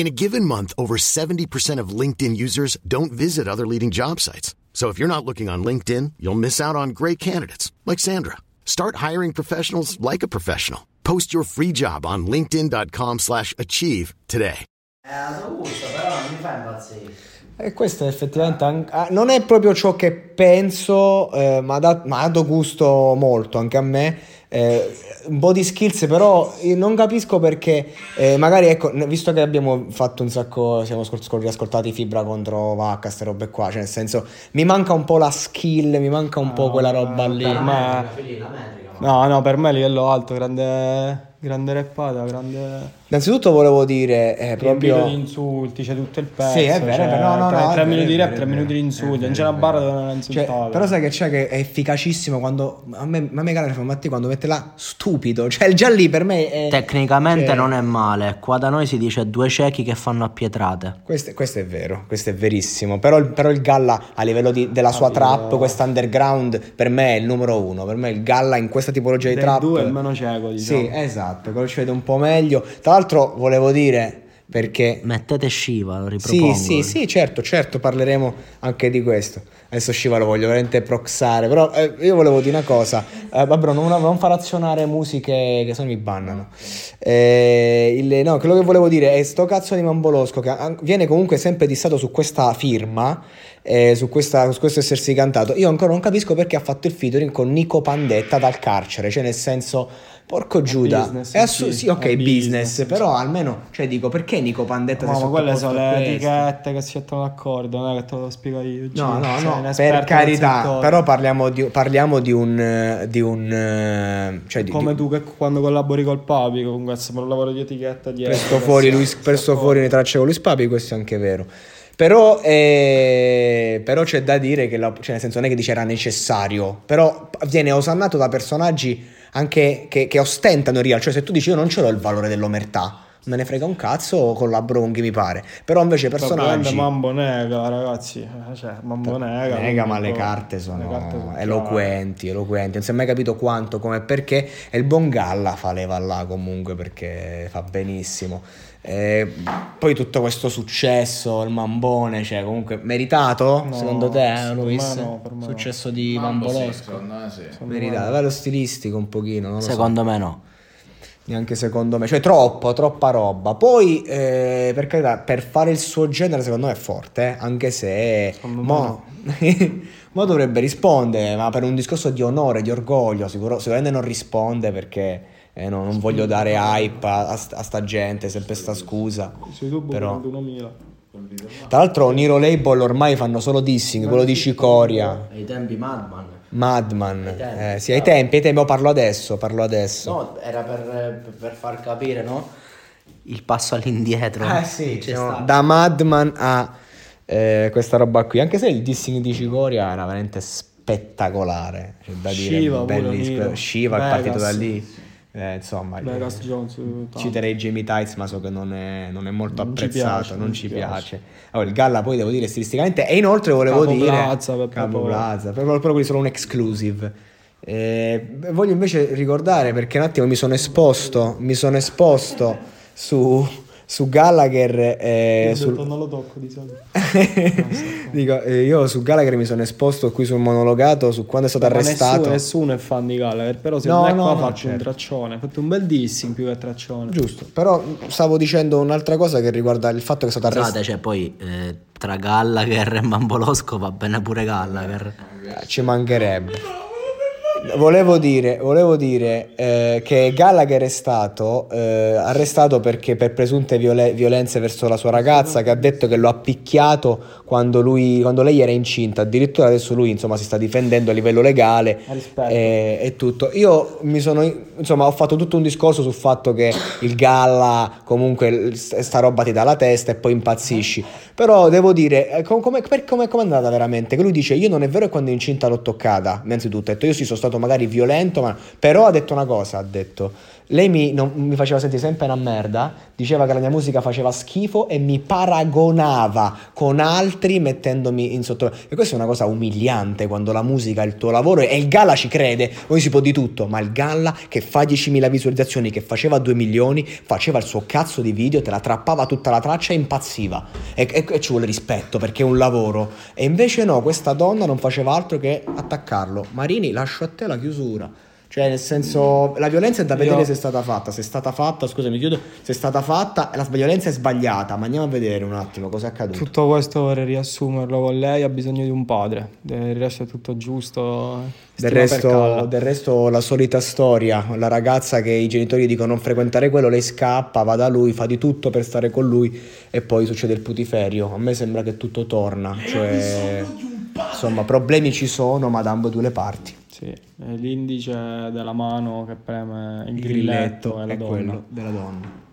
In a given month, over 70% of LinkedIn users don't visit other leading job sites. So if you're not looking on LinkedIn, you'll miss out on great candidates like Sandra. Start hiring professionals like a professional. Post your free job on linkedin.com slash achieve today. E questo effettivamente ah, non è proprio ciò che penso, eh, ma dat- ma ha dato gusto molto anche a me. Eh, un po' di skills, però io non capisco perché, eh, magari ecco, visto che abbiamo fatto un sacco, siamo scol- scol- riascoltati Fibra contro Vacca, queste robe qua, cioè nel senso mi manca un po' la skill, mi manca un po' quella roba lì. metrica, ma- No, no, per me livello alto, grande, grande rappata, grande... Innanzitutto volevo dire eh, proprio... di insulti, c'è tutto il pezzo. Sì, è vero, è cioè, vero, no, no, tre, no, tre minuti di rap, tre minuti di insulti. Non c'è una barra dove non Cioè, insultare. però sai che c'è che è efficacissimo quando a me, a me Galera fa Matti quando mette là stupido, cioè già lì per me è Tecnicamente cioè, non è male. Qua da noi si dice due ciechi che fanno appietrate. Questo, questo è vero, questo è verissimo. Però, il- però il Galla a livello di- della sua trap, questa underground, per me è il numero uno. Per me il Galla in questa tipologia di Dei trap. due è il meno cieco, diciamo. Sì, esatto, quello ci vede un po' meglio. Tra l'altro volevo dire perché Mettete Shiva, lo ripropongo. Sì, sì, sì, certo, certo, parleremo anche di questo. Adesso Shiva lo voglio veramente proxare, però eh, io volevo dire una cosa, eh, vabbè, non, non far azionare musiche che se no mi bannano. Eh, il- no, quello che volevo dire è sto cazzo di Mambolosco che viene comunque sempre dissato su questa firma, eh, su, questa- su questo essersi cantato. Io ancora non capisco perché ha fatto il featuring con Nico Pandetta dal carcere, cioè nel senso... Porco Giuda, business, è assu- sì, ok, business, business, però almeno, cioè dico, perché Nico Pandetta No, si è ma quelle sono le etichette che si mettono d'accordo, non è che te lo spiego io. No, Gino, no, no, un per carità, però parliamo di, parliamo di un... Di un cioè di, Come di- tu che quando collabori col Papi, comunque sembra un lavoro di etichetta dietro. presto fuori, Luis, presto fuori le tracce con Luis Papi, questo è anche vero. Però, eh, però c'è da dire che, la- cioè nel senso non è che dice era necessario, però viene osannato da personaggi anche che, che ostentano il real, cioè se tu dici io non ce l'ho il valore dell'omertà, me ne frega un cazzo, collaboro con chi mi pare, però invece Praticamente personaggi... Mambo nega, ragazzi. eh, Cioè, Mambo nega. Nega, ma le carte sono, le carte sono chiare. eloquenti, eloquenti. Non si è mai capito quanto, come e perché. E il buon Galla fa leva là comunque perché fa benissimo. Eh, poi tutto questo successo, il mambone, cioè comunque meritato No, secondo te, eh, secondo Luis? no, successo di Mambo sì, Mambolosco. secondo me sì. Meritato, livello stilistico un pochino, non lo so Secondo me no. Neanche secondo me, cioè troppo, troppa roba. Poi, eh, per carità, per fare il suo genere, secondo me è forte, eh, anche se me mo, mo dovrebbe rispondere, ma per un discorso di onore, di orgoglio, sicuro- sicuramente non risponde perché eh, no, non voglio dare hype a, a sta- a sta gente, sempre sta scusa. Su YouTube Però- 41.000. Tra l'altro, Niro Label ormai fanno solo dissing, quello di Cicoria, Ai tempi Madman. Madman. Eh, sì, ai tempi, ai tempi, oh, parlo adesso, parlo adesso. No, era per, per far capire, no? Il passo all'indietro. Ah sì, stato. da Madman a eh, questa roba qui. Anche se il dissing di Cicoria era veramente spettacolare. C'è da dire, Shiva bellissimo. Shiva è partito da lì. Eh, insomma, Vegas eh, Jones. tanto. citerei Jamie Tights, ma so che non è, non è molto Non ci apprezzato, piace, non ci ci piace. Allora, il Galla poi devo dire stilisticamente e inoltre volevo Capo dire Plaza, per Capo proprio- Plaza, però, però quelli sono un exclusive. Eh, voglio invece ricordare perché un attimo mi sono esposto, mi sono esposto su, su Gallagher eh, Ho sul- detto, non lo tocco di solito. Dico, eh, io su Gallagher mi sono esposto qui sul monologato su quando è stato Ma arrestato. Nessuno, nessuno è fan di Gallagher, però se No, non è no, qua no, faccio un certo. traccione. Ha fatto un bel dissing più che traccione. Giusto, però stavo dicendo un'altra cosa che riguarda il fatto che è stato arrestato. Scusate, cioè poi eh, tra Gallagher e Mambolosco va bene pure Gallagher. Ci mancherebbe. Volevo dire, volevo dire eh, che Gallagher è stato eh, arrestato perché per presunte viole- violenze verso la sua ragazza, che ha detto che lo ha picchiato quando, lui, quando lei era incinta. Addirittura adesso lui insomma, si sta difendendo a livello legale e, e tutto. Io mi sono, insomma, ho fatto tutto un discorso sul fatto che il Galla comunque sta roba ti dà la testa e poi impazzisci. Però devo dire, eh, com- come com è andata veramente? Che lui dice: Io non è vero che quando è incinta l'ho toccata. Innanzitutto, detto: Io sì, sono stato magari violento, ma però ha detto una cosa: ha detto lei mi, non, mi, faceva sentire sempre una merda, diceva che la mia musica faceva schifo e mi paragonava con altri mettendomi in sotto. E questa è una cosa umiliante quando la musica è il tuo lavoro e il Galla ci crede, poi si può di tutto, ma il Galla che fa 10.000 visualizzazioni, che faceva 2 milioni, faceva il suo cazzo di video, te la trappava tutta la traccia e impazziva. E, e, e ci vuole rispetto perché è un lavoro. E invece no, questa donna non faceva altro che attaccarlo. Marini, lascio a te la chiusura. Cioè, nel senso, la violenza è da vedere Io... se è stata fatta. Se è stata fatta, scusami, chiudo. Se è stata fatta, la violenza è sbagliata. Ma andiamo a vedere un attimo cosa è accaduto. Tutto questo vorrei riassumerlo con lei. Ha bisogno di un padre. Il resto è tutto giusto. Del resto, del resto, la solita storia. La ragazza che i genitori dicono non frequentare quello, lei scappa, va da lui, fa di tutto per stare con lui e poi succede il putiferio. A me sembra che tutto torna. Cioè, insomma, problemi ci sono, ma da ambedue le parti. Sì, l'indice della mano che preme il, il grilletto, grilletto è, la è quello della donna.